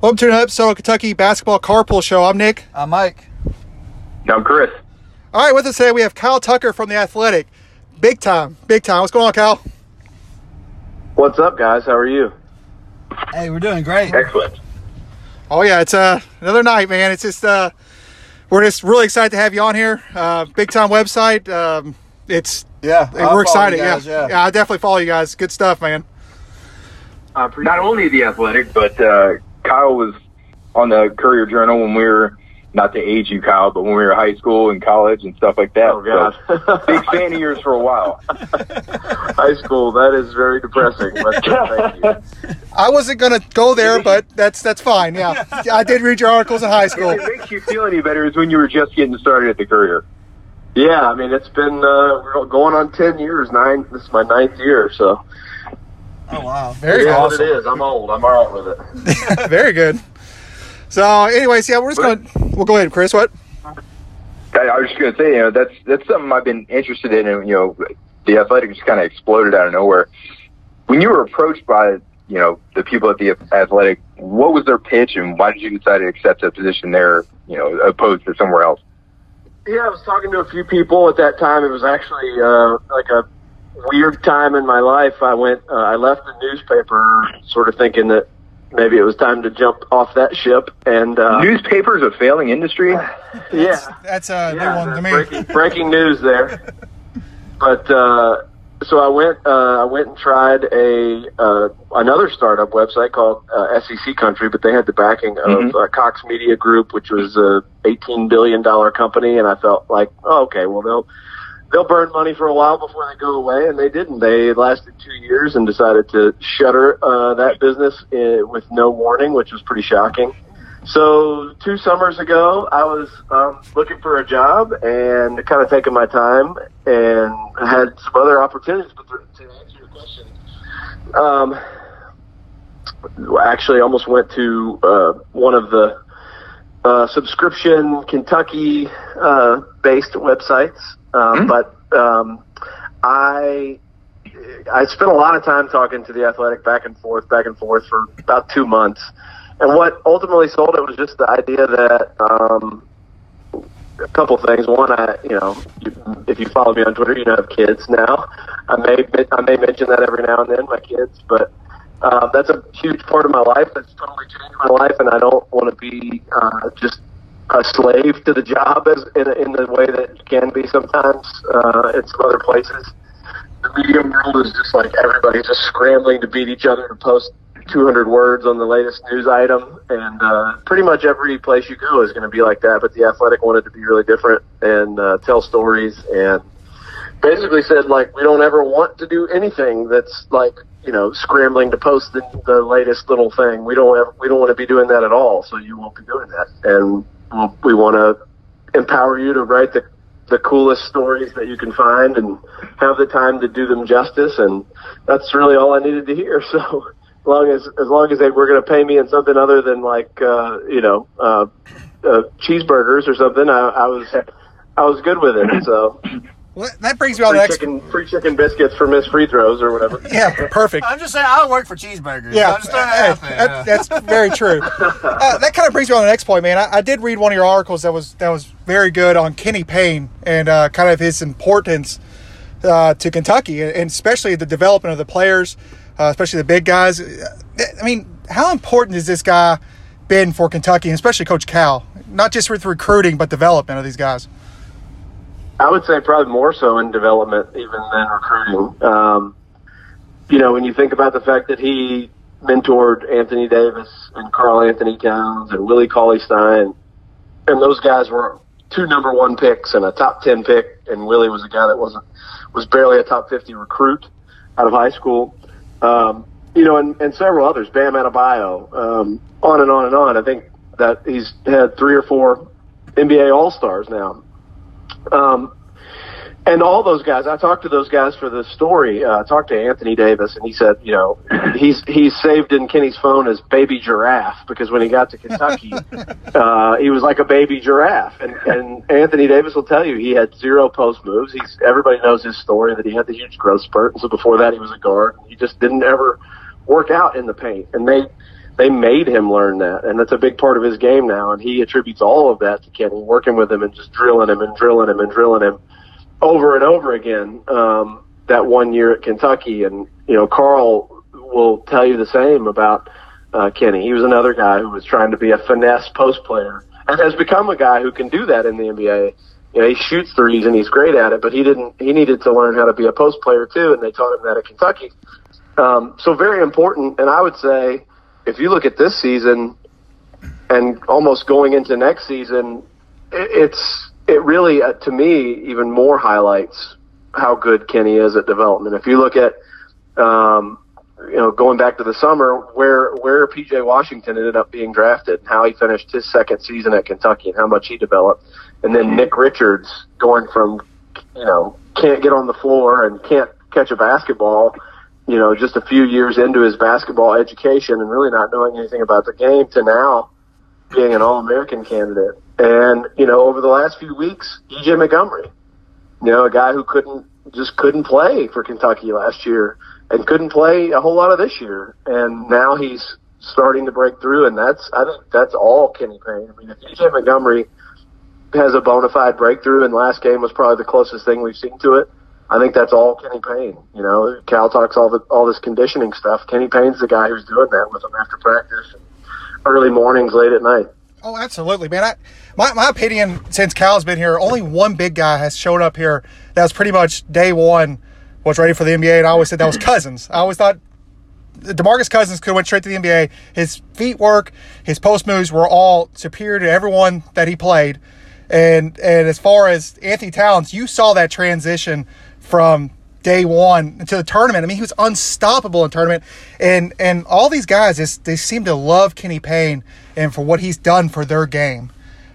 Welcome to another episode of Kentucky Basketball Carpool Show. I'm Nick. I'm Mike. I'm Chris. All right, with us today we have Kyle Tucker from the Athletic. Big time, big time. What's going on, Kyle? What's up, guys? How are you? Hey, we're doing great. Excellent. Oh yeah, it's uh, another night, man. It's just uh, we're just really excited to have you on here. Uh, big time website. Um, it's Yeah, we're I'll follow excited. guys, yeah. yeah. I definitely follow you guys. Good stuff, man. Not only the athletic, but uh, Kyle was on the Courier Journal when we were not to age you, Kyle, but when we were high school and college and stuff like that. Oh, God. So, big fan of yours for a while. High school, that is very depressing. But uh, thank you. I wasn't gonna go there, but that's that's fine. Yeah, I did read your articles in high school. If it makes you feel any better is when you were just getting started at the Courier. Yeah, I mean, it's been uh, we're going on ten years. Nine. This is my ninth year, so Oh wow. Very it is awesome. it is. I'm old. I'm all right with it. Very good. So, anyways, yeah, we're just gonna. We'll go ahead, Chris. What? I, I was just going to say, you know, that's that's something I've been interested in, and you know, the athletic just kind of exploded out of nowhere. When you were approached by, you know, the people at the athletic, what was their pitch, and why did you decide to accept a position there, you know, opposed to somewhere else? Yeah, I was talking to a few people at that time. It was actually uh, like a weird time in my life. I went, uh, I left the newspaper, sort of thinking that maybe it was time to jump off that ship. And uh, Newspapers a failing industry. yeah, That's a yeah, new one to me. breaking, breaking news there. But uh, so I went. Uh, I went and tried a uh, another startup website called uh, SEC Country, but they had the backing of Mhm. uh, Cox Media Group, which was a 18 billion dollar company, and I felt like, oh, okay, well they'll they'll burn money for a while before they go away, and they didn't. They lasted two years and decided to shutter uh, that business uh, with no warning, which was pretty shocking. So two summers ago, I was um, looking for a job and kind of taking my time and had some other opportunities. But to answer your question, um, actually almost went to uh, one of the uh, subscription Kentucky uh, based websites, um, Hmm. but um, I I spent a lot of time talking to the athletic back and forth, back and forth for about two months. And what ultimately sold it was just the idea that um, a couple things. One, I you know, you, if you follow me on Twitter, you know I have kids now. I may I may mention that every now and then, my kids, but uh, that's a huge part of my life. That's totally changed my life, and I don't want to be uh, just a slave to the job as in, in the way that you can be sometimes uh, in some other places. The media world is just like everybody's just scrambling to beat each other to post 200 words on the latest news item, and uh, pretty much every place you go is going to be like that. But the Athletic wanted to be really different and uh, tell stories, and basically said like we don't ever want to do anything that's like you know scrambling to post the, the latest little thing. We don't ever, we don't want to be doing that at all. So you won't be doing that, and we want to empower you to write the the coolest stories that you can find and have the time to do them justice. And that's really all I needed to hear. So as long as as long as they were going to pay me in something other than like uh, you know uh, uh, cheeseburgers or something, I, I was I was good with it. So Well, that brings me on free the next. chicken free chicken biscuits for missed free throws or whatever. Yeah, perfect. I'm just saying I work for cheeseburgers. Yeah, I'm just hey, that out there. that- that's very true. Uh, that kind of brings me on the next point, man. I, I did read one of your articles that was that was very good on Kenny Payne and uh, kind of his importance uh, to Kentucky, and especially the development of the players, uh, especially the big guys. I mean, how important has this guy been for Kentucky, and especially Coach Cal? Not just with recruiting, but development of these guys. I would say probably more so in development even than recruiting. Um, you know, when you think about the fact that he mentored Anthony Davis and Karl Anthony Towns and Willie Cauley Stein, and those guys were two number one picks and a top ten pick, and Willie was a guy that wasn't was barely a top fifty recruit out of high school. Um, you know, and, and several others, Bam Adebayo, um, on and on and on. I think that he's had three or four NBA All Stars now. Um, and all those guys, I talked to those guys for the story. Uh, I talked to Anthony Davis, and he said, you know, he's he's saved in Kenny's phone as baby giraffe because when he got to Kentucky, uh, he was like a baby giraffe. And, and Anthony Davis will tell you he had zero post moves. He's everybody knows his story that he had the huge growth spurt, and so before that he was a guard. He just didn't ever work out in the paint, and they they made him learn that, and that's a big part of his game now. And he attributes all of that to Kenny, working with him and just drilling him and drilling him and drilling him over and over again. Um, that one year at Kentucky, and you know, Karl will tell you the same about uh, Kenny. He was another guy who was trying to be a finesse post player, and has become a guy who can do that in the NBA. You know, he shoots threes and he's great at it, but he didn't. He needed to learn how to be a post player too, and they taught him that at Kentucky. Um, so very important, and I would say if you look at this season and almost going into next season, it, it's it really uh, to me even more highlights how good Kenny is at development. If you look at um, you know going back to the summer where where PJ Washington ended up being drafted, and how he finished his second season at Kentucky, and how much he developed, and then Nick Richards going from you know can't get on the floor and can't catch a basketball you know, just a few years into his basketball education and really not knowing anything about the game to now being an All American candidate. And, you know, over the last few weeks, EJ Montgomery, you know, a guy who couldn't, just couldn't play for Kentucky last year and couldn't play a whole lot of this year. And now he's starting to break through. And that's, I think that's all Kenny Payne. I mean, if EJ Montgomery has a bona fide breakthrough and last game was probably the closest thing we've seen to it, I think that's all Kenny Payne. You know, Cal talks all the all this conditioning stuff. Kenny Payne's the guy who's doing that with him after practice, early mornings, late at night. Oh, absolutely, man. I, my my opinion since Cal's been here, only one big guy has showed up here that was pretty much day one was ready for the NBA, and I always said that was Cousins. I always thought Demarcus Cousins could have went straight to the NBA. His feet work, his post moves were all superior to everyone that he played. And and as far as Anthony Towns, you saw that transition from day one to the tournament. I mean, he was unstoppable in tournament, and and all these guys, is, they seem to love Kenny Payne and for what he's done for their game.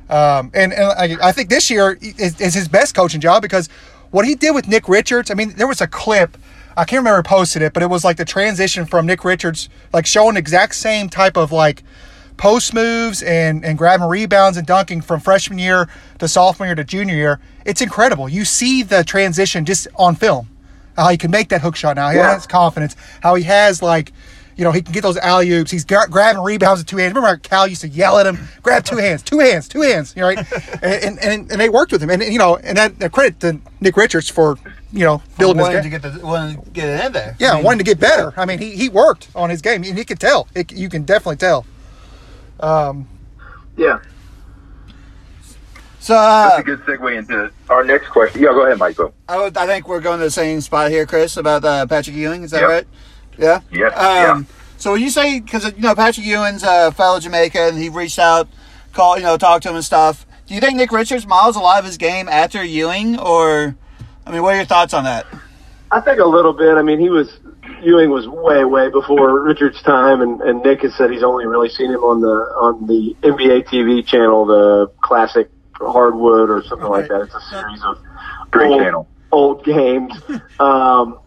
Um, and and I, I, think this year is, is, his best coaching job because what he did with Nick Richards. I mean, there was a clip. I can't remember who posted it, but it was like the transition from Nick Richards, like showing exact same type of like post moves and, and grabbing rebounds and dunking from freshman year to sophomore year to junior year. It's incredible. You see the transition just on film. How he can make that hook shot now. He yeah. has confidence. How he has like, you know, he can get those alley oops. He's gra- grabbing rebounds with two hands. Remember Cal used to yell at him, grab two hands, two hands, two hands. You know, right? and, and and they worked with him. And you know, and that, that credit to Nick Richards for you know building his game. to get the wanting to get it in there. Yeah, I mean, wanting to get better. I mean, he he worked on his game, and he could tell. It, you can definitely tell. Um, yeah. So uh, that's a good segue into our next question. Yeah, go ahead, Michael. I, would, I think we're going to the same spot here, Chris, about uh, Patrick Ewing. Is that yep. right? Yeah. Yes. Um, yeah. So when you say because you know Patrick Ewing's a fellow Jamaican, and he reached out, called you know, talked to him and stuff. Do you think Nick Richards models a lot of his game after Ewing, or I mean, what are your thoughts on that? I think a little bit. I mean, he was Ewing was way, way before Richard's time, and, and Nick has said he's only really seen him on the on the NBA TV channel, the classic Hardwood or something like that. It's a series of Great old, channel. old games. um,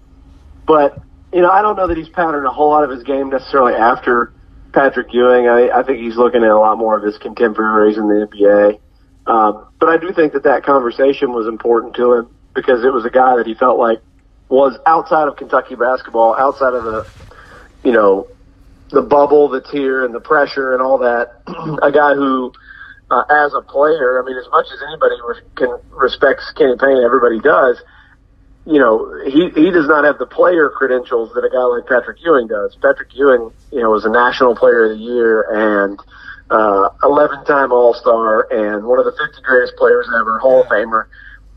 but you know, I don't know that he's patterned a whole lot of his game necessarily after Patrick Ewing. I, I think he's looking at a lot more of his contemporaries in the NBA. Um, but I do think that that conversation was important to him because it was a guy that he felt like was outside of Kentucky basketball, outside of the, you know, the bubble that's here and the pressure and all that. a guy who, uh, as a player, I mean, as much as anybody re- can respects Kenny Payne, everybody does. You know, he he does not have the player credentials that a guy like Patrick Ewing does. Patrick Ewing, you know, was a National Player of the Year and uh, 11-time All-Star and one of the 50 greatest players ever, Hall of Famer.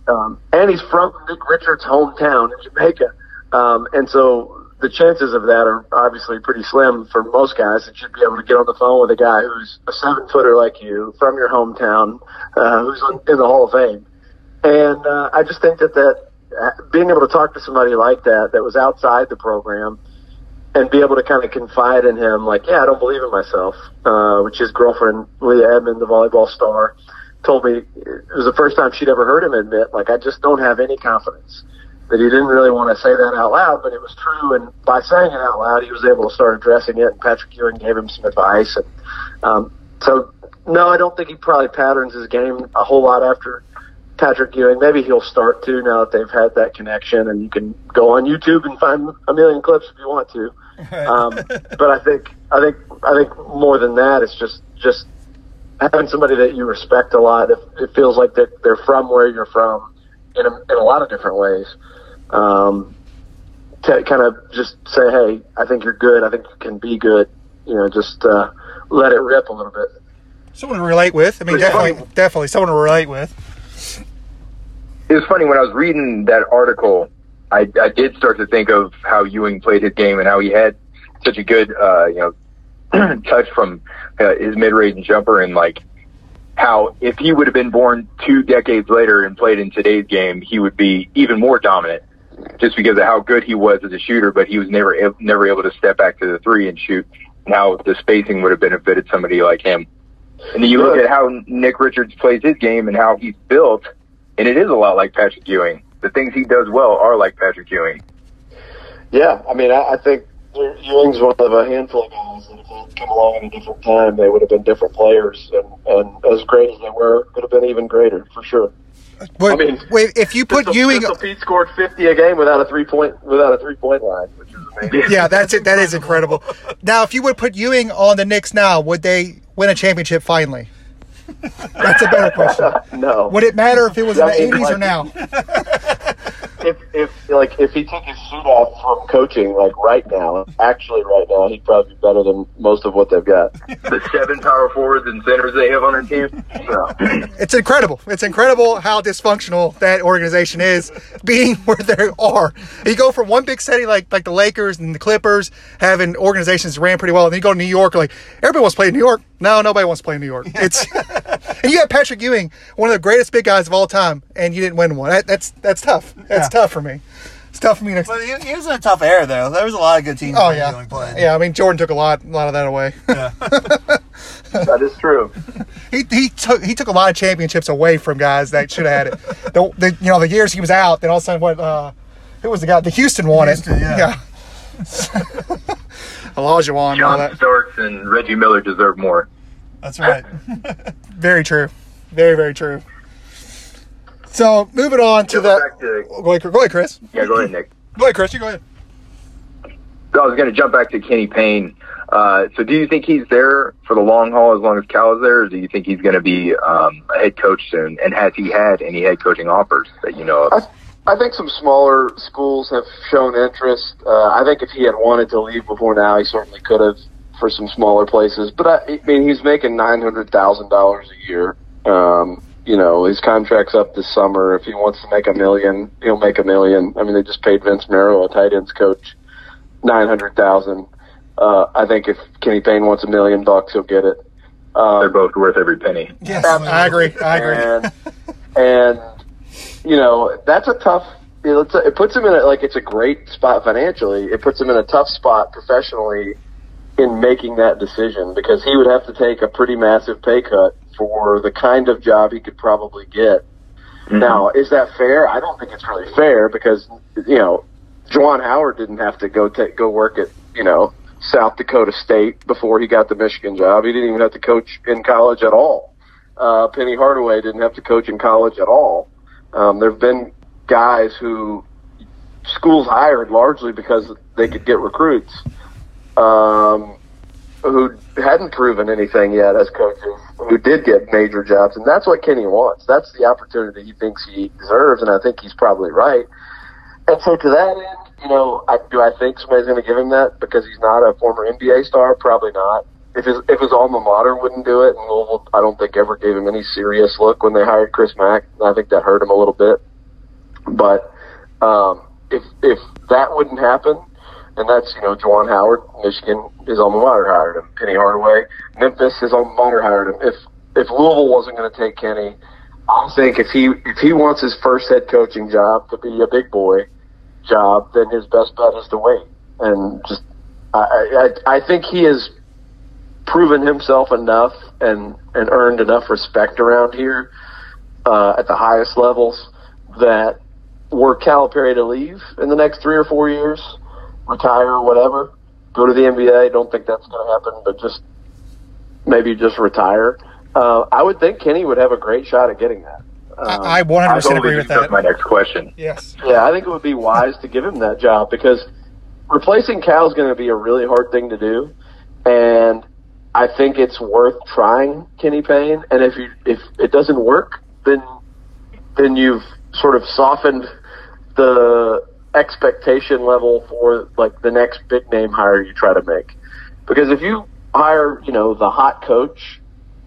Um, and he's from Nick Richards' hometown in Jamaica. Um, and so the chances of that are obviously pretty slim for most guys that you'd be able to get on the phone with a guy who's a seven footer like you from your hometown, uh, who's in the Hall of Fame. And, uh, I just think that that uh, being able to talk to somebody like that, that was outside the program and be able to kind of confide in him, like, yeah, I don't believe in myself, uh, which his girlfriend, Leah Edmond, the volleyball star, told me it was the first time she'd ever heard him admit, like, I just don't have any confidence. That he didn't really want to say that out loud, but it was true. And by saying it out loud, he was able to start addressing it. And Patrick Ewing gave him some advice. And um, so, no, I don't think he probably patterns his game a whole lot after Patrick Ewing. Maybe he'll start to now that they've had that connection, and you can go on YouTube and find a million clips if you want to. Um, but I think I think I think more than that, it's just just having somebody that you respect a lot. It, it feels like they're they're from where you're from in a, in a lot of different ways. Um, to kind of just say, hey, I think you're good. I think you can be good. You know, just uh, let it rip a little bit. Someone to relate with. I mean, It's definitely, funny. definitely someone to relate with. it was funny when I was reading that article. I, I did start to think of how Ewing played his game and how he had such a good, uh, you know, touch from uh, his mid-range jumper and like how if he would have been born two decades later and played in today's game, he would be even more dominant just because of how good he was as a shooter, but he was never, never able to step back to the three and shoot. And how the spacing would have benefited somebody like him. And then you look at how Nick Richards plays his game and how he's built, and it is a lot like Patrick Ewing. The things he does well are like Patrick Ewing. Yeah, I mean, I, I think Ewing's one of a handful of guys that if they had come along at a different time, they would have been different players, and, and as great as they were, could have been even greater for sure. But I mean, wait, if you put Pistol- Ewing, Pistol Pete scored fifty a game without a three point without a three point line, which is amazing. yeah, that's it. That is incredible. Now, if you would put Ewing on the Knicks now, would they win a championship finally? That's a better question. no, Would it matter if it was in the mean, '80s or now? if if like if he took his suit off from coaching like right now, actually right now, he'd probably be better than most of what they've got. The seven power forwards and centers they have on their team. So, It's incredible. It's incredible how dysfunctional that organization is, being where they are. You go from one big city like like the Lakers and the Clippers, having organizations ran pretty well, and then you go to New York, like everybody wants to play in New York. No, nobody wants to play in New York. It's and you have Patrick Ewing, one of the greatest big guys of all time, and you didn't win one. That, that's that's tough. That's tough for me. It's tough for me to. But he, he was in a tough era, though. There was a lot of good teams. Oh yeah, Ewing played. yeah. I mean, Jordan took a lot, a lot of that away. Yeah. that is true. he he took he took a lot of championships away from guys that should have had it. The, the you know the years he was out, then all of a sudden what? Uh, who was the guy? The Houston won Houston, it. yeah. Olajuwon John. Starks and Reggie Miller deserve more. That's right. Very true. Very very true. So moving on to the. back to- Go ahead, go ahead, Chris. yeah, go ahead, Nick. Go ahead, Chris. You go ahead. So I was going to jump back to Kenny Payne. Uh, so do you think he's there for the long haul as long as Cal is there, or do you think he's going to be um, a head coach soon? And has he had any head coaching offers that you know of? I, I think some smaller schools have shown interest. Uh, I think if he had wanted to leave before now, he certainly could have for some smaller places. But I, I mean, he's making nine hundred thousand dollars a year. Um, you know, his contract's up this summer. If he wants to make a million, he'll make a million. I mean, they just paid Vince Marrow, a tight ends coach, nine hundred thousand. Uh, I think if Kenny Payne wants a million bucks, he'll get it. Um, They're both worth every penny. Yes, I agree. I agree. and and you know that's a tough. you know, It's a, it puts him in a, like it's a great spot financially. It puts him in a tough spot professionally in making that decision because he would have to take a pretty massive pay cut for the kind of job he could probably get. Now, is that fair? I don't think it's really fair because you know, Juwan Howard didn't have to go take go work at you know South Dakota State before he got the Michigan job. He didn't even have to coach in college at all. Uh, Penny Hardaway didn't have to coach in college at all. Um, there have been guys who schools hired largely because they could get recruits um, who hadn't proven anything yet as coaches, who did get major jobs, and that's what Kenny wants. That's the opportunity he thinks he deserves, and I think he's probably right. And so to that end, you know, I, do I think somebody's going to give him that because he's not a former NBA star? Probably not. If his if his alma mater wouldn't do it, and Louisville, I don't think ever gave him any serious look when they hired Chris Mack. I think that hurt him a little bit. But um, if if that wouldn't happen, and that's you know Juwan Howard, Michigan, his alma mater hired him. Penny Hardaway, Memphis, his alma mater hired him. If if Louisville wasn't going to take Kenny, I think if he if he wants his first head coaching job to be a big boy job, then his best bet is to wait and just. I I, I think he has proven himself enough and and earned enough respect around here uh, at the highest levels that were Calipari to leave in the next three or four years, retire or whatever, go to the NBA. Don't think that's going to happen, but just maybe just retire. Uh, I would think Kenny would have a great shot at getting that. Um, I 100% totally agree with just took that. My next question. Yes. Yeah, I think it would be wise to give him that job because replacing Cal is going to be a really hard thing to do, and I think it's worth trying Kenny Payne. And if you if it doesn't work, then then you've sort of softened the expectation level for like the next big name hire you try to make. Because if you hire, you know, the hot coach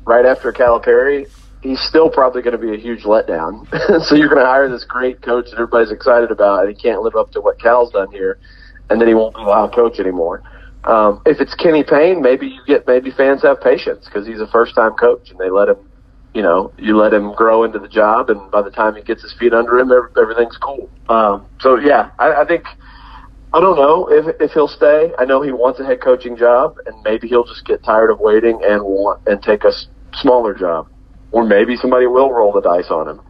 right after Calipari, he's still probably going to be a huge letdown. so you're going to hire this great coach that everybody's excited about, and he can't live up to what Cal's done here, and then he won't be the hot coach anymore. Um, if it's Kenny Payne, maybe you get maybe fans have patience because he's a first time coach, and they let him, you know, you let him grow into the job, and by the time he gets his feet under him, everything's cool. Um, so yeah, I, I think. I don't know if if he'll stay. I know he wants a head coaching job, and maybe he'll just get tired of waiting and want and take a smaller job, or maybe somebody will roll the dice on him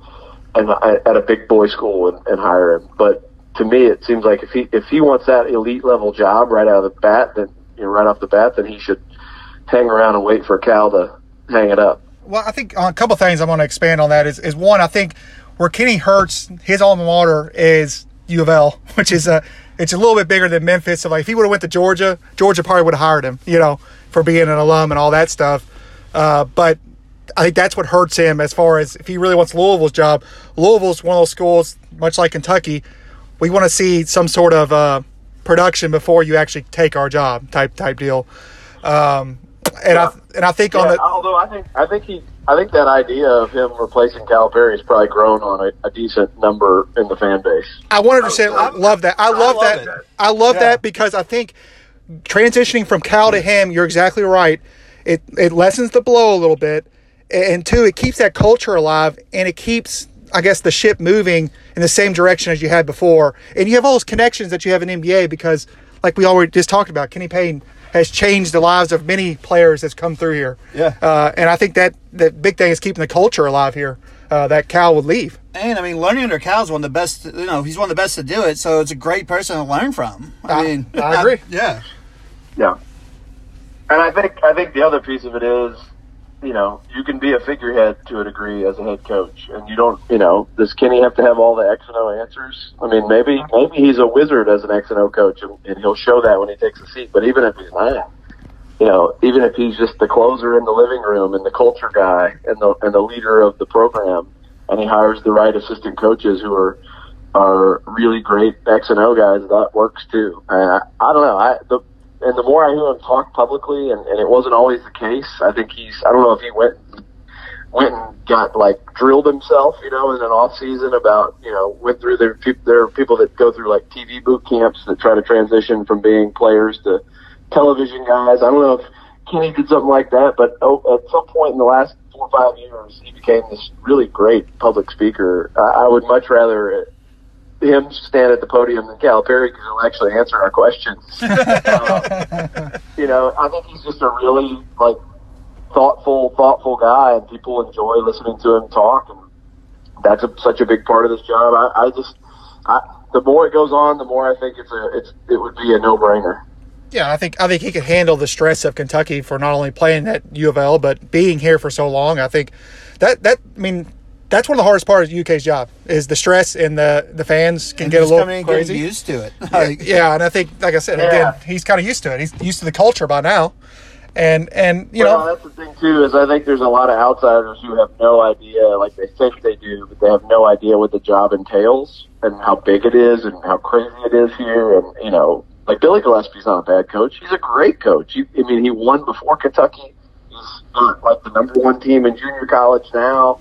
and uh, at a big boy school and, and hire him. But to me, it seems like if he if he wants that elite level job right out of the bat, then you know right off the bat, then he should hang around and wait for Cal to hang it up. Well, I think a couple things I'm going to expand on that is, is one, I think where Kenny hurts his alma mater is U of L, which is a it's a little bit bigger than Memphis. So like if he would have went to Georgia, Georgia probably would have hired him, you know, for being an alum and all that stuff. Uh, but I think that's what hurts him as far as if he really wants Louisville's job. Louisville's one of those schools, much like Kentucky, we want to see some sort of uh, production before you actually take our job type type deal. Um, and I and I think on Yeah, the although I think I think he I think that idea of him replacing Calipari has probably grown on a, a decent number in the fan base. I 100% love that. I love, love that. it. I love Yeah. that because I think transitioning from Cal to mm. him, you're exactly right. It it lessens the blow a little bit, and two, it keeps that culture alive, and it keeps, I guess, the ship moving in the same direction as you had before. And you have all those connections that you have in NBA because, like we already just talked about, Kenny Payne has changed the lives of many players that's come through here. Yeah. Uh, and I think that the big thing is keeping the culture alive here. Uh, that Cal would leave. And I mean, learning under Cal's one of the best. You know, he's one of the best to do it. So it's a great person to learn from. I, I- mean, I agree. yeah, Yeah. And I think I think the other piece of it is, you know, you can be a figurehead to a degree as a head coach, and you don't, you know, does Kenny have to have all the X and O answers? I mean, maybe maybe he's a wizard as an X and O coach, and, and he'll show that when he takes a seat. But even if he's not, you know, even if he's just the closer in the living room and the culture guy and the and the leader of the program, and he hires the right assistant coaches who are are really great X and O guys, that works too. And I, I don't know. I the and the more I hear him talk publicly, and, and it wasn't always the case. I think he's. I don't know if he went went and got like drilled himself, you know, in an off season about you know went through there. There are people that go through like TV boot camps that try to transition from being players to television guys. I don't know if Kenny did something like that, but oh, at some point in the last four or five years, he became this really great public speaker. I, I would much rather him stand at the podium than Calipari because he'll actually answer our questions. Um, you know, I think he's just a really like thoughtful, thoughtful guy, and people enjoy listening to him talk, and that's a, such a big part of this job. I, I just, I, the more it goes on, the more I think it's a, it's, it would be a no-brainer. Yeah, I think I think he could handle the stress of Kentucky for not only playing at U of L but being here for so long. I think that that I mean that's one of the hardest parts of UK's job is the stress and the the fans can And get a little coming crazy. getting used to it. yeah, Like, yeah, and I think like I said Yeah. again, he's kind of used to it. He's used to the culture by now, and and you well, know that's the thing too is I think there's a lot of outsiders who have no idea, like they think they do, but they have no idea what the job entails and how big it is and how crazy it is here. And you know, like Billy Gillispie's not a bad coach; he's a great coach. He, I mean, he won before Kentucky. He's not like the number one team in junior college now.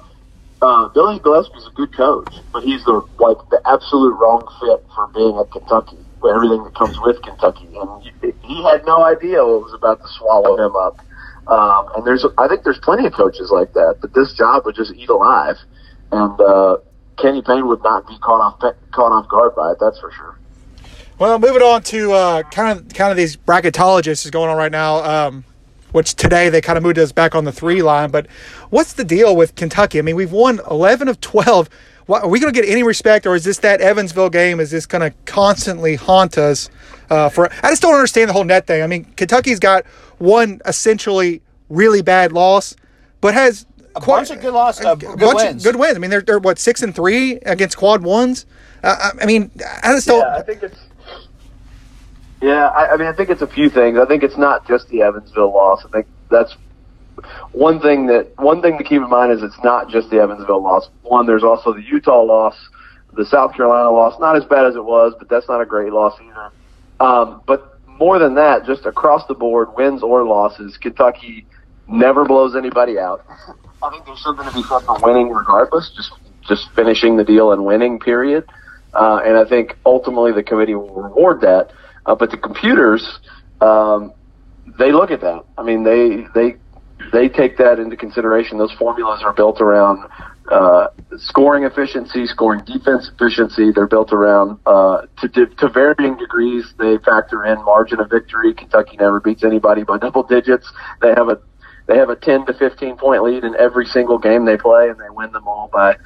Uh, Billy Gillispie's a good coach, but he's the like the absolute wrong fit for being at Kentucky. With everything that comes with Kentucky, and he, had no idea what was about to swallow him up. Um, and there's, I think there's plenty of coaches like that, but this job would just eat alive, and uh, Kenny Payne would not be caught off caught off guard by it. That's for sure. Well, moving on to uh, kind of kind of these bracketologists is going on right now. Um, which today they kind of moved us back on the three line. But what's the deal with Kentucky? I mean, we've won 11 of 12. What, are we going to get any respect, or is this that Evansville game? Is this going to constantly haunt us? Uh, for I just don't understand the whole net thing. I mean, Kentucky's got one essentially really bad loss, but has a bunch of good losses, uh, good wins. Good wins. I mean, they're, they're what six and three against quad ones. Uh, I mean, I just don't. Yeah, I think it's. Yeah, I, I mean, I think it's a few things. I think it's not just the Evansville loss. I think that's one thing that one thing to keep in mind is it's not just the Evansville loss. One, there's also the Utah loss, the South Carolina loss. Not as bad as it was, but that's not a great loss either. Um, but more than that, just across the board, wins or losses, Kentucky never blows anybody out. I think there's something to be said for winning regardless, just just finishing the deal and winning. Period. Uh, and I think ultimately the committee will reward that. Uh, but the computers, um, they look at that. I mean, they they they take that into consideration. Those formulas are built around uh, scoring efficiency, scoring defense efficiency. They're built around uh, to, to to varying degrees. They factor in margin of victory. Kentucky never beats anybody by double digits. They have a they have a 10 to 15 point lead in every single game they play, and they win them all by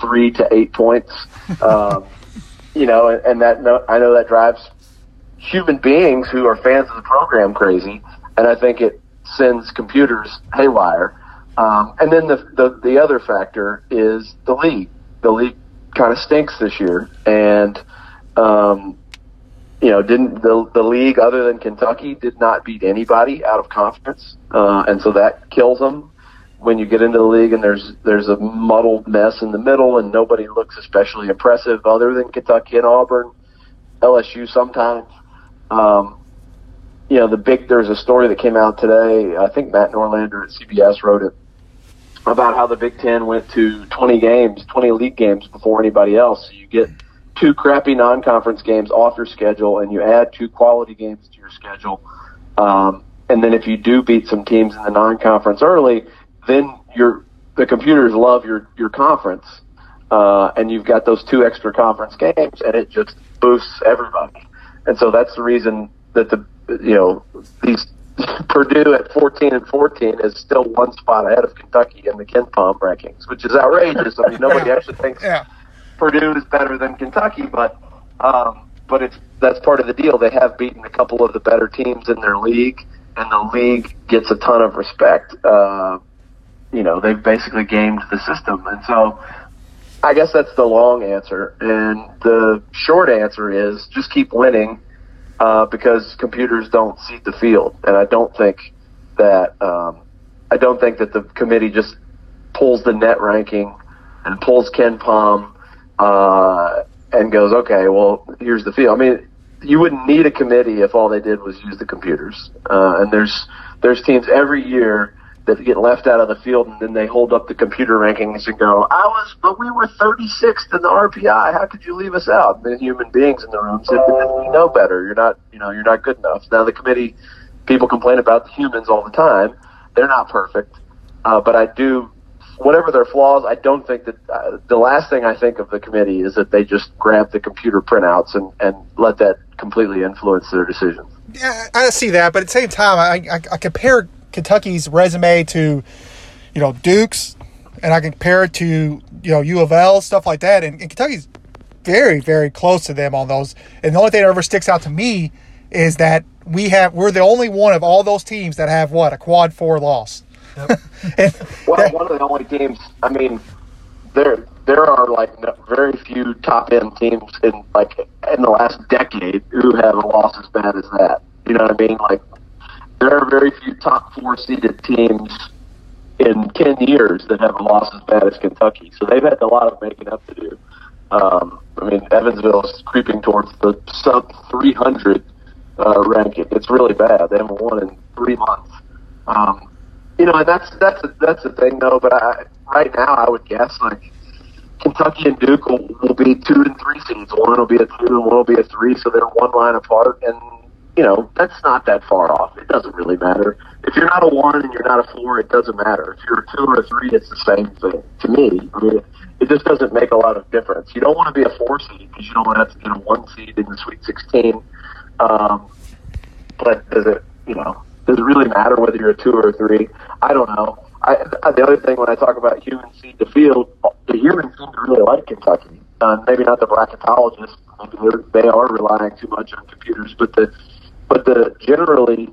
three to eight points. Um, you know, and, and that no, I know that drives human beings who are fans of the program crazy, and I think it sends computers haywire. Um, and then the, the the other factor is the league. The league kind of stinks this year, and um, you know, didn't the the league other than Kentucky did not beat anybody out of conference, uh, and so that kills them when you get into the league and there's there's a muddled mess in the middle and nobody looks especially impressive other than Kentucky and Auburn, LSU sometimes. Um, you know, the big there's a story that came out today. I think Matt Norlander at CBS wrote it about how the Big Ten went to 20 games, 20 league games before anybody else. So you get two crappy non-conference games off your schedule, and you add two quality games to your schedule. Um, and then if you do beat some teams in the non-conference early, then your the computers love your your conference, uh, and you've got those two extra conference games, and it just boosts everybody. And so that's the reason that the you know these Purdue at 14 and 14 is still one spot ahead of Kentucky in the KenPom rankings, which is outrageous. I mean, nobody actually thinks Yeah. Purdue is better than Kentucky, but um, but it's that's part of the deal. They have beaten a couple of the better teams in their league, and the league gets a ton of respect. Uh, you know, they've basically gamed the system, and so I guess that's the long answer. And the short answer is just keep winning uh, because computers don't seat the field, and I don't think that um, I don't think that the committee just pulls the net ranking and pulls KenPom uh, and goes, okay, well, here's the field. I mean, you wouldn't need a committee if all they did was use the computers. Uh, and there's there's teams every year that get left out of the field, and then they hold up the computer rankings and go, "I was, but we were 36th in the RPI. How could you leave us out?" And then human beings in the room said, "Because we know better. You're not, you know, you're not good enough." Now the committee, people complain about the humans all the time. They're not perfect, uh, but I do. Whatever their flaws, I don't think that uh, the last thing I think of the committee is that they just grab the computer printouts and, and let that completely influence their decisions. Yeah, I see that, but at the same time, I, I, I compare Kentucky's resume to, you know, Duke's, and I compare it to you know U of L stuff like that, and, and Kentucky's very very close to them on those. And the only thing that ever sticks out to me is that we have we're the only one of all those teams that have what a quad four loss. and Well, that- one of the only teams. I mean, there there are like very few top end teams in like in the last decade who have a loss as bad as that. You know what I mean? Like there are very few top four seeded teams in ten years that have a loss as bad as Kentucky. So they've had a lot of making up to do. Um, I mean, Evansville is creeping towards the sub 300 uh, ranking. It's really bad. They haven't won in three months. Um, you know, and that's that's a, that's the thing though. But I, right now, I would guess like Kentucky and Duke will, will be two and three seeds. One will be a two, and one will be a three. So they're one line apart, and you know that's not that far off. It doesn't really matter if you're not a one and you're not a four. It doesn't matter if you're a two or a three. It's the same thing to me. I mean, it just doesn't make a lot of difference. You don't want to be a four seed because you don't want to have to get a one seed in the Sweet 16. Um, but does it, you know, does it really matter whether you're a two or a three? I don't know. I, the other thing when I talk about human seed the field, the humans seem to really like Kentucky. Uh, maybe not the bracketologists. Maybe they are relying too much on computers, but the but the generally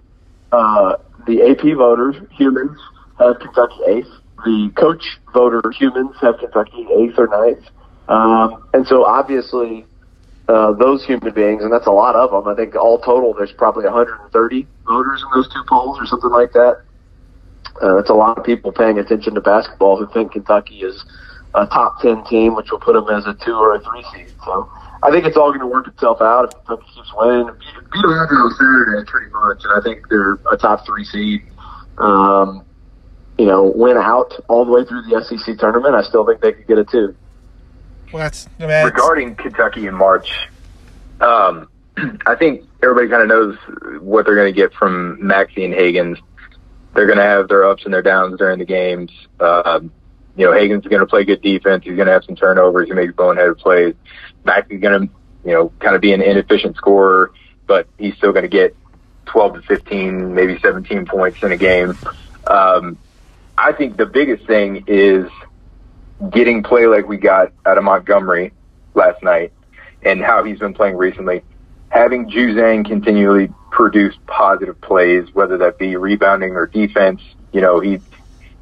uh, the AP voters, humans, have Kentucky eighth. the coach voter humans have Kentucky eighth or ninth. Um, and so obviously, uh, those human beings, and that's a lot of them. I think all total, there's probably 130 voters in those two polls or something like that. Uh, that's a lot of people paying attention to basketball who think Kentucky is a top 10 team, which will put them as a two or a three seed. So I think it's all going to work itself out if Kentucky keeps winning. Beat, beat Oregon on Saturday pretty much, and I think they're a top three seed. Um, you know, win out all the way through the SEC tournament. I still think they could get it too. Well, that's I mean, that's- regarding Kentucky in March, um, I think everybody kind of knows what they're going to get from Maxey and Hagans. They're going to have their ups and their downs during the games. Um, you know, Hagans going to play good defense. He's going to have some turnovers. He makes boneheaded plays. Maxey's going to, you know, kind of be an inefficient scorer, but he's still going to get 12 to 15, maybe 17 points in a game. Um, I think the biggest thing is getting play like we got out of Montgomery last night and how he's been playing recently. Having Juzang continually produce positive plays, whether that be rebounding or defense, you know, he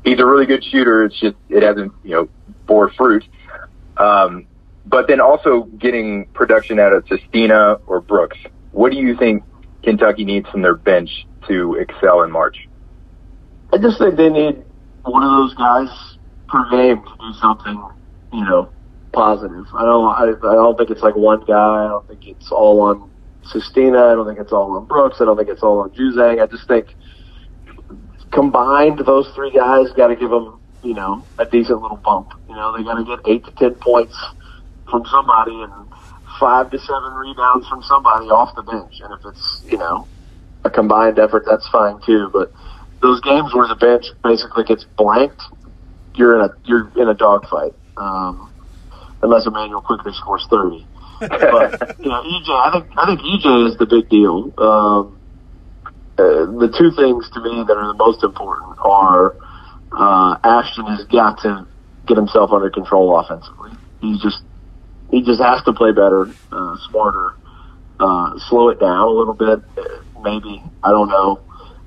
he's a really good shooter. It's just it hasn't, you know, bore fruit. Um, but then also getting production out of Sestina or Brooks. What do you think Kentucky needs from their bench to excel in March? I just think they need one of those guys per game to do something, you know, positive. I don't, I, I don't think it's like one guy. I don't think it's all on Sestina. I don't think it's all on Brooks. I don't think it's all on Juzang. I just think combined, those three guys got to give them, you know, a decent little bump. You know, they got to get eight to ten points from somebody and five to seven rebounds from somebody off the bench. And if it's, you know, a combined effort, that's fine too. But those games where the bench basically gets blanked, you're in a you're in a dogfight. Um, unless Immanuel Quickley scores thirty. but you know, EJ, I think I think EJ is the big deal. Um, uh, the two things to me that are the most important are uh, Ashton has got to get himself under control offensively. He's just he just has to play better, uh, smarter, uh, slow it down a little bit, uh, maybe I don't know,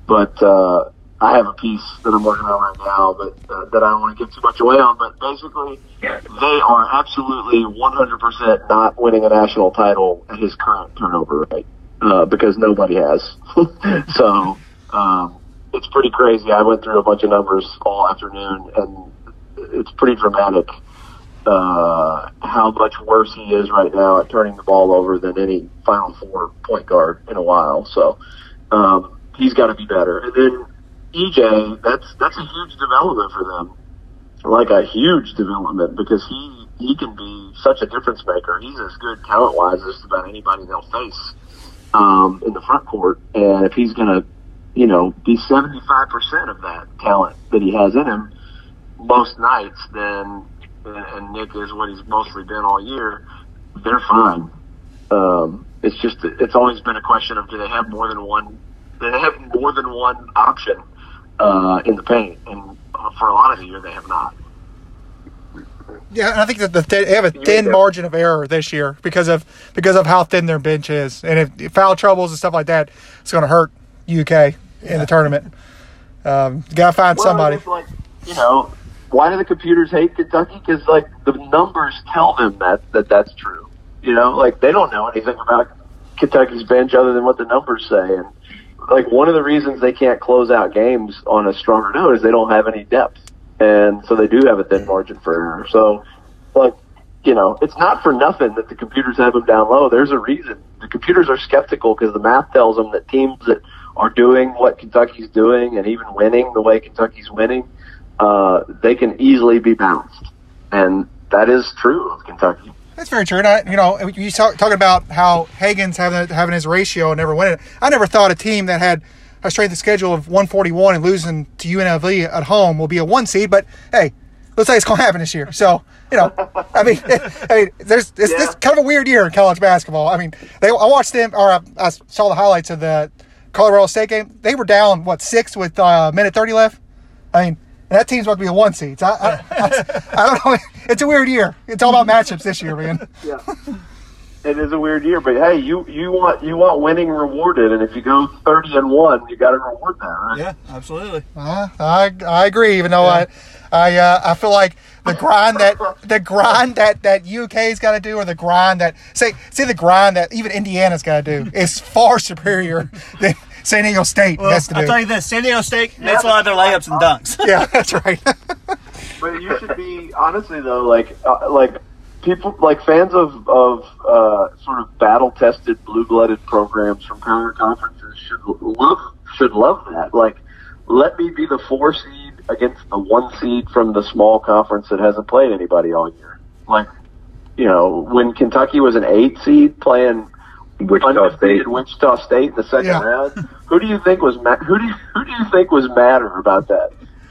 but uh, I have a piece that I'm working on right now, but that I don't want to give too much away on. But basically, they are absolutely 100% not winning a national title at his current turnover rate uh, because nobody has. so um, it's pretty crazy. I went through a bunch of numbers all afternoon, and it's pretty dramatic uh, how much worse he is right now at turning the ball over than any Final Four point guard in a while. So um, he's got to be better. And then EJ, that's that's a huge development for them, like a huge development because he he can be such a difference maker. He's as good talent wise as about anybody they'll face um, in the front court. And if he's going to, you know, be seventy five percent of that talent that he has in him most nights, then and Nick is what he's mostly been all year, they're fine. Um, it's just it's always been a question of do they have more than one? Do they have more than one option uh, in the paint? And for a lot of the year, they have not. Yeah, and I think that the th- they have a thin margin of error this year because of because of how thin their bench is, and if, if foul troubles and stuff like that, it's going to hurt UK in the tournament. Um, you got to find Well, somebody. like you know, why do the computers hate Kentucky? Because like the numbers tell them that that that's true. You know, like they don't know anything about Kentucky's bench other than what the numbers say. And like one of the reasons they can't close out games on a stronger note is they don't have any depth, and so they do have a thin margin for error. So, like. You know, it's not for nothing that the computers have them down low. There's a reason. The computers are skeptical because the math tells them that teams that are doing what Kentucky's doing and even winning the way Kentucky's winning, uh, they can easily be bounced. And that is true of Kentucky. That's very true. And I, you know, you talk, talking about how Hagen's having having his ratio and never winning. I never thought a team that had a strength of schedule of 141 and losing to UNLV at home will be a one seed. But hey, looks like it's going to happen this year. So you know, I mean, I mean, there's it's Yeah. this kind of a weird year in college basketball. I mean, they I watched them or I, I saw the highlights of the Colorado State game. They were down what six with uh, a minute 30 left. I mean. That team's about to be a one seed. I, I, I, I don't know. It's a weird year. It's all about matchups this year, man. Yeah. It is a weird year, but hey, you, you want you want winning rewarded, and if you go thirty and one, you got to reward that, right? Yeah, absolutely. Uh, I I agree. Even though I I uh, I feel like the grind that the grind that that UK's got to do, or the grind that say say the grind that even Indiana's got to do is far superior than San Diego State Well, has to do. I'll tell you this: San Diego State makes a lot of their layups and dunks. yeah, that's right. But you should be honestly though, like uh, like people like fans of of uh, sort of battle tested blue blooded programs from power conferences should love should love that. Like, let me be the four seed against the one seed from the small conference that hasn't played anybody all year. Like, you know, when Kentucky was an eight seed playing Wichita State. Wichita State in the second Yeah. round. Who do you think was ma- who do you, who do you think was madder about that?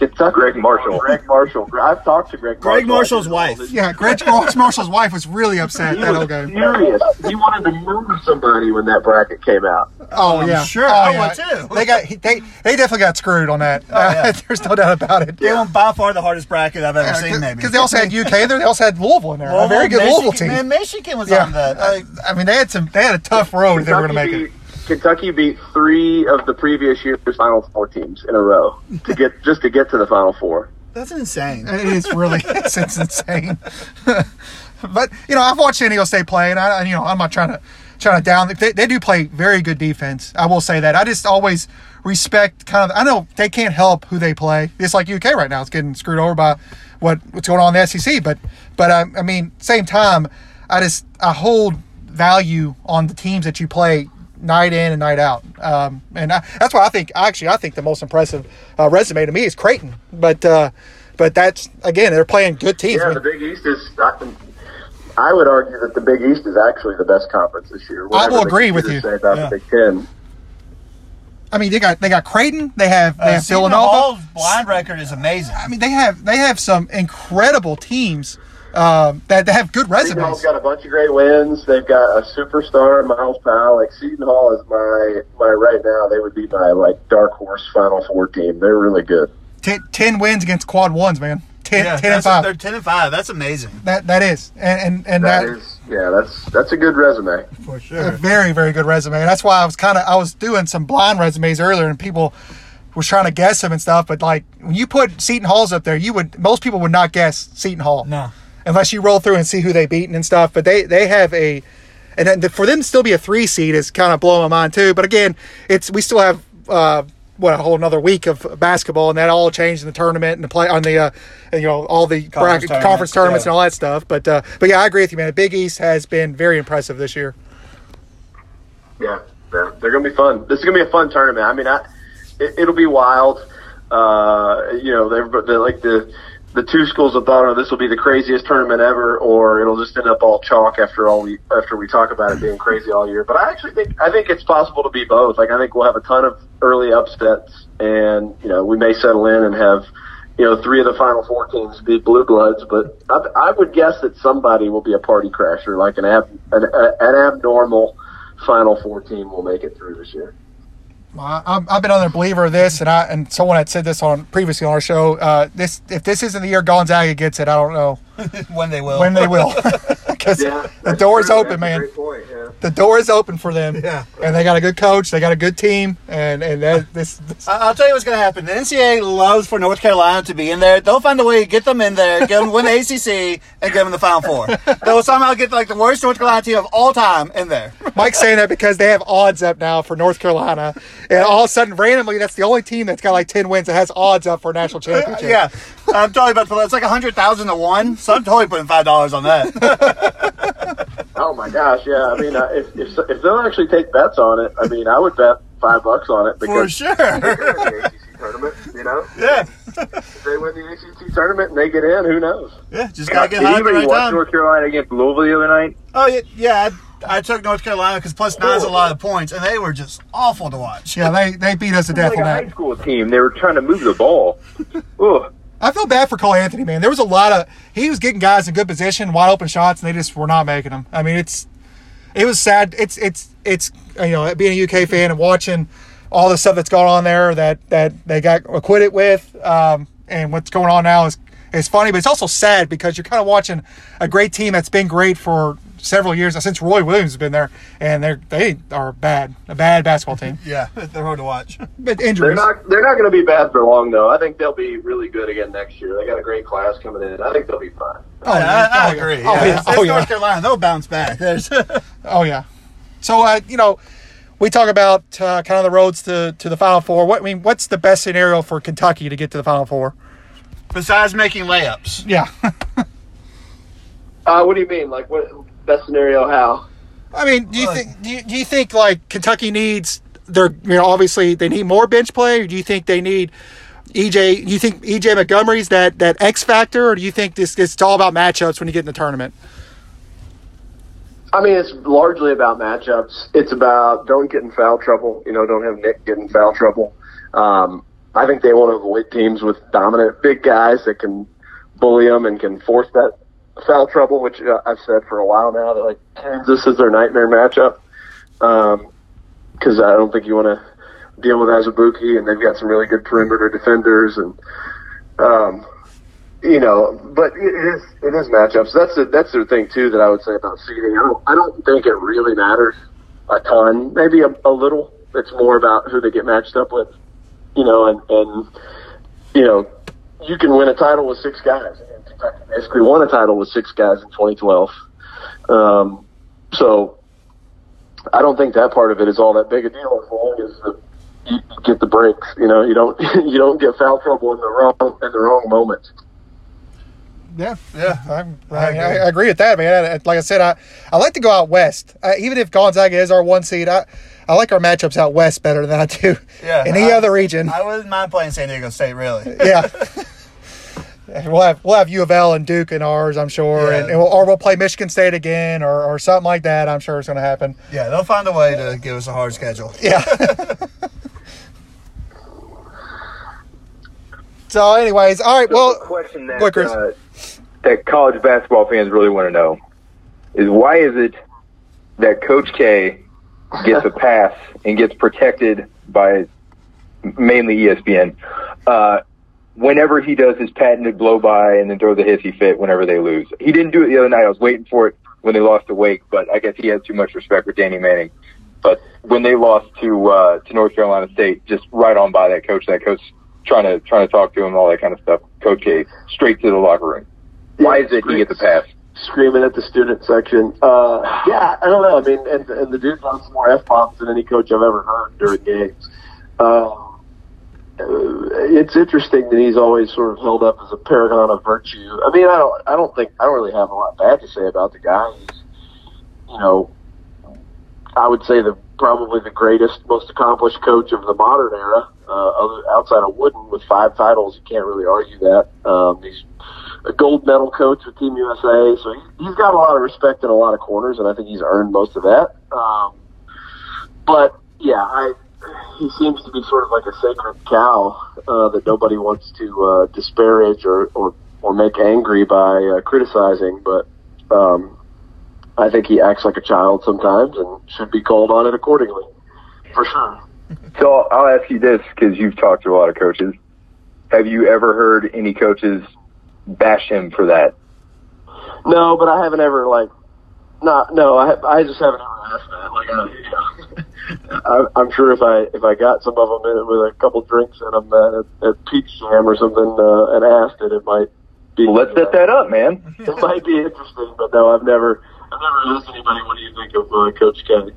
Kentucky. Gregg Marshall. Gregg Marshall. I've talked to Gregg. Gregg Marshall. Marshall's wife. Yeah, Gregg Marshall's wife was really upset He that whole was game. furious. He wanted to murder somebody when that bracket came out. Oh I'm yeah, sure. Oh, I yeah. would too. They got they they definitely got screwed on that. Oh, yeah. There's no doubt about it. They won by far the hardest bracket I've ever seen. Maybe because they also had UK there. They also had Louisville in there. a very good Michigan, Louisville team. Man, Michigan was yeah, on the. I, I mean they had some. They had a tough road if they were going to make it. Kentucky beat three of the previous year's Final Four teams in a row to get just to get to the Final Four. That's insane. It is really it's, it's insane. but you know, I've watched San Diego State play, and I, you know, I'm not trying to trying to down. They, they do play very good defense. I will say that. I just always respect kind of. I know they can't help who they play. It's like UK right now. It's getting screwed over by what what's going on in the SEC. But but um, I mean, same time, I just I hold value on the teams that you play night in and night out. Um, and I, that's why I think actually I think the most impressive uh, resume to me is Creighton. But uh, but that's again they're playing good teams. I Yeah, mean, the Big East is. I, I would argue that the Big East is actually the best conference this year. I will agree with you. Say about Yeah. the Big Ten. I mean they got they got Creighton. They have they Uh, have Seton Villanova. Hall's blind record is amazing. I mean they have they have some incredible teams um, that, that have good resumes. Seton Hall's resumes. got a bunch of great wins. They've got a superstar, Myles Powell. Like Seton Hall is my my right now. They would be my like dark horse Final Four team. They're really good. Ten, wins against quad ones, man. 10, yeah, 10 and that's- five. They're ten and five. That's amazing. That that is, and and, and That that, is, yeah, that's that's a good resume. For a sure. very very good resume. And that's why I was kind of I was doing some blind resumes earlier, and people was trying to guess them and stuff. But like when you put Seton Halls up there, you would most people would not guess Seton Hall. No. Unless you roll through and see who they beaten and stuff. But they they have a, and then for them to still be a three seed is kind of blowing my mind too. But again, it's we still have uh, what a whole another week of basketball, and that all changed in the tournament and the play on the uh, you know all the Conference bracket, tournaments, conference tournaments yeah. and all that stuff. But uh, but yeah, I agree with you, man. The Big East has been very impressive this year. Yeah, yeah, they're gonna be fun. This is gonna be a fun tournament. I mean, I, it, it'll be wild. Uh, you know, they're, they're like the the two schools have thought, oh, this will be the craziest tournament ever, or it'll just end up all chalk after all we after we talk about it being crazy all year. But I actually think I think it's possible to be both. Like I think we'll have a ton of early upsets, and you know, we may settle in and have. You know, three of the final four teams be blue bloods, but I, I would guess that somebody will be a party crasher, like an ab, an, an abnormal Final Four team will make it through this year. I, I'm- I've been on a believer of this, and I and someone had said this on previously on our show. Uh, this if this isn't the year Gonzaga gets it, I don't know when they will. when they will, because the that's door is true. open, That's a man. Great point, yeah. the door is open for them. Yeah. And they got a good coach. They got a good team. And and that, this, this I'll tell you what's going to happen. The NCAA loves for North Carolina to be in there. They'll find a way to get them in there, get them win the ACC, and get them in the Final Four. They'll somehow get like the worst North Carolina team of all time in there. Mike's saying that because they have odds up now for North Carolina, and all of a sudden, randomly, that's the only team that's got like ten wins that has odds up for a national championship. Yeah, I'm totally about to. It's like a hundred thousand to one, so I'm totally putting five dollars on that. Oh my gosh, yeah. I mean, uh, if, if if they'll actually take bets on it, I mean, I would bet five bucks on it because For sure. the ACC tournament. You know, Yeah, if they win the ACC tournament and they get in, who knows? yeah. Just gotta get Did hot at the anybody right watch time. North Carolina against Louisville the other night? Oh yeah, yeah. I, I took North Carolina because plus nine is a lot of points, and they were just awful to watch. Yeah, they, they beat us to death like a high that. school team. They were trying to move the ball. Ugh. I feel bad for Cole Anthony, man. There was a lot of he was getting guys in good position, wide open shots, and they just were not making them. I mean, it's it was sad. It's it's it's you know being a UK fan and watching all the stuff that's going on there that that they got acquitted with, um, and what's going on now is is funny, but it's also sad because you're kind of watching a great team that's been great for several years since Roy Williams has been there, and they're they are bad, a bad basketball team. Yeah, they're hard to watch. But injuries. They're not. They're not going to be bad for long, though. I think they'll be really good again next year. They got a great class coming in. I think they'll be fine. Oh, I, yeah. I, I Oh, yeah. agree. Oh, yeah. yeah. It's, Oh, it's yeah. North Carolina. They'll bounce back. Oh yeah. So uh, you know, we talk about uh, kind of the roads to, to the Final Four. What I mean, what's the best scenario for Kentucky to get to the Final Four? besides making layups. Yeah. Uh, what do you mean? Like what? Best scenario? How? I mean, do you think do you, do you think like Kentucky needs their you know obviously they need more bench play, or do you think they need EJ? You think EJ Montgomery's that that X factor, or do you think this it's all about matchups when you get in the tournament? I mean, it's largely about matchups. It's about don't get in foul trouble. You know, don't have Nick get in foul trouble. Um, I think they want to avoid teams with dominant big guys that can bully them and can force that foul trouble, which uh, I've said for a while now that like Kansas is their nightmare matchup. Because I don't think you want to deal with Azubuike, and they've got some really good perimeter defenders, and um, you know, but it is it is matchups. That's the that's the thing too that I would say about seeding. I don't I don't think it really matters a ton. Maybe a, a little. It's more about who they get matched up with. You know, and and you know, you can win a title with six guys. And Kentucky basically won a title with six guys in 2012. Um, so I don't think that part of it is all that big a deal as long as the, you get the breaks. You know, you don't you don't get foul trouble in the wrong in the wrong moments. Yeah, Yeah. I'm, I I, agree. I, I agree with that, man. I- Like I said, I, I like to go out west. Uh, even if Gonzaga is our one seed, I, I like our matchups out west better than I do Yeah, in any I- other region. I wouldn't mind playing San Diego State, really. yeah. We'll have we'll have U of L and Duke in ours, I'm sure, Yeah. and, and we'll, or we'll play Michigan State again, or, or something like that. I'm sure it's going to happen. Yeah, they'll find a way to give us a hard schedule. Yeah. so, anyways, all right. So Well, question that go Chris. uh, that college basketball fans really want to know is why is it that Coach K gets a pass and gets protected by mainly ESPN uh, whenever he does his patented blow by and then throws a hissy fit whenever they lose. He didn't do it the other night. I was waiting for it when they lost to Wake, but I guess he has too much respect for Danny Manning. But when they lost to uh, to North Carolina State, just right on by that coach, that coach trying to trying to talk to him, all that kind of stuff. Coach K straight to the locker room. Why is it he gets a pass? Screaming at the student section. Uh, yeah, I don't know. I mean, and, and the dude runs more f bombs than any coach I've ever heard during games. Um, uh, it's interesting that he's always sort of held up as a paragon of virtue. I mean, I don't, I don't think, I don't really have a lot bad to say about the guy. He's, you know, I would say the probably the greatest, most accomplished coach of the modern era, uh, other, outside of Wooden with five titles. You can't really argue that. Um, he's a gold medal coach with Team USA, so he, he's got a lot of respect in a lot of corners, and I think he's earned most of that. Um, but yeah, I he seems to be sort of like a sacred cow uh, that nobody wants to uh, disparage or, or or make angry by uh, criticizing. But um, I think he acts like a child sometimes and should be called on it accordingly, for sure. So I'll ask you this because you've talked to a lot of coaches. Have you ever heard any coaches bash him for that? No, but I haven't ever like, not no. I I just haven't ever asked that. Like, you know, I, I'm sure if I if I got some of them in with a couple drinks in them at, at Peach Jam or something uh, and asked it, it might be. Well, let's set that up, man. It might be interesting, but no, I've never I've never asked anybody. What do you think of uh, Coach K?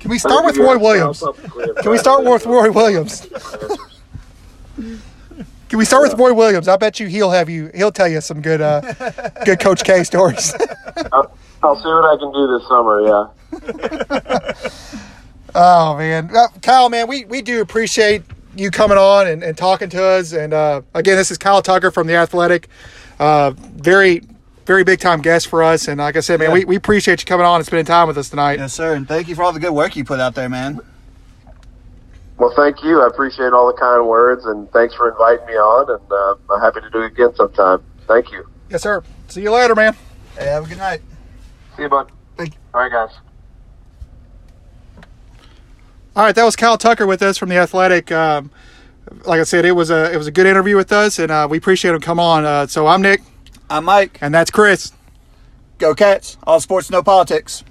Can we start with Roy Williams? Can we start with Roy Williams? Can we start with Roy Williams? I bet you he'll have you. He'll tell you some good, uh, good Coach K stories. I'll, I'll see what I can do this summer. Yeah. oh man, uh, Kyle, man, we we do appreciate you coming on and, and talking to us. And uh, again, this is Kyle Tucker from the Athletic. Uh, very, very big time guest for us. And like I said, man, Yeah. we, we appreciate you coming on and spending time with us tonight. Yes, sir. And thank you for all the good work you put out there, man. Well, thank you. I appreciate all the kind words, and thanks for inviting me on. And uh, I'm happy to do it again sometime. Thank you. Yes, sir. See you later, man. Hey, have a good night. See you, bud. Thank you. All right, guys. All right, that was Kyle Tucker with us from the Athletic. Um, like I said, it was a it was a good interview with us, and uh, we appreciate him come on. Uh, so I'm Nick, I'm Mike. and that's Chris. Go Cats! All sports, no politics.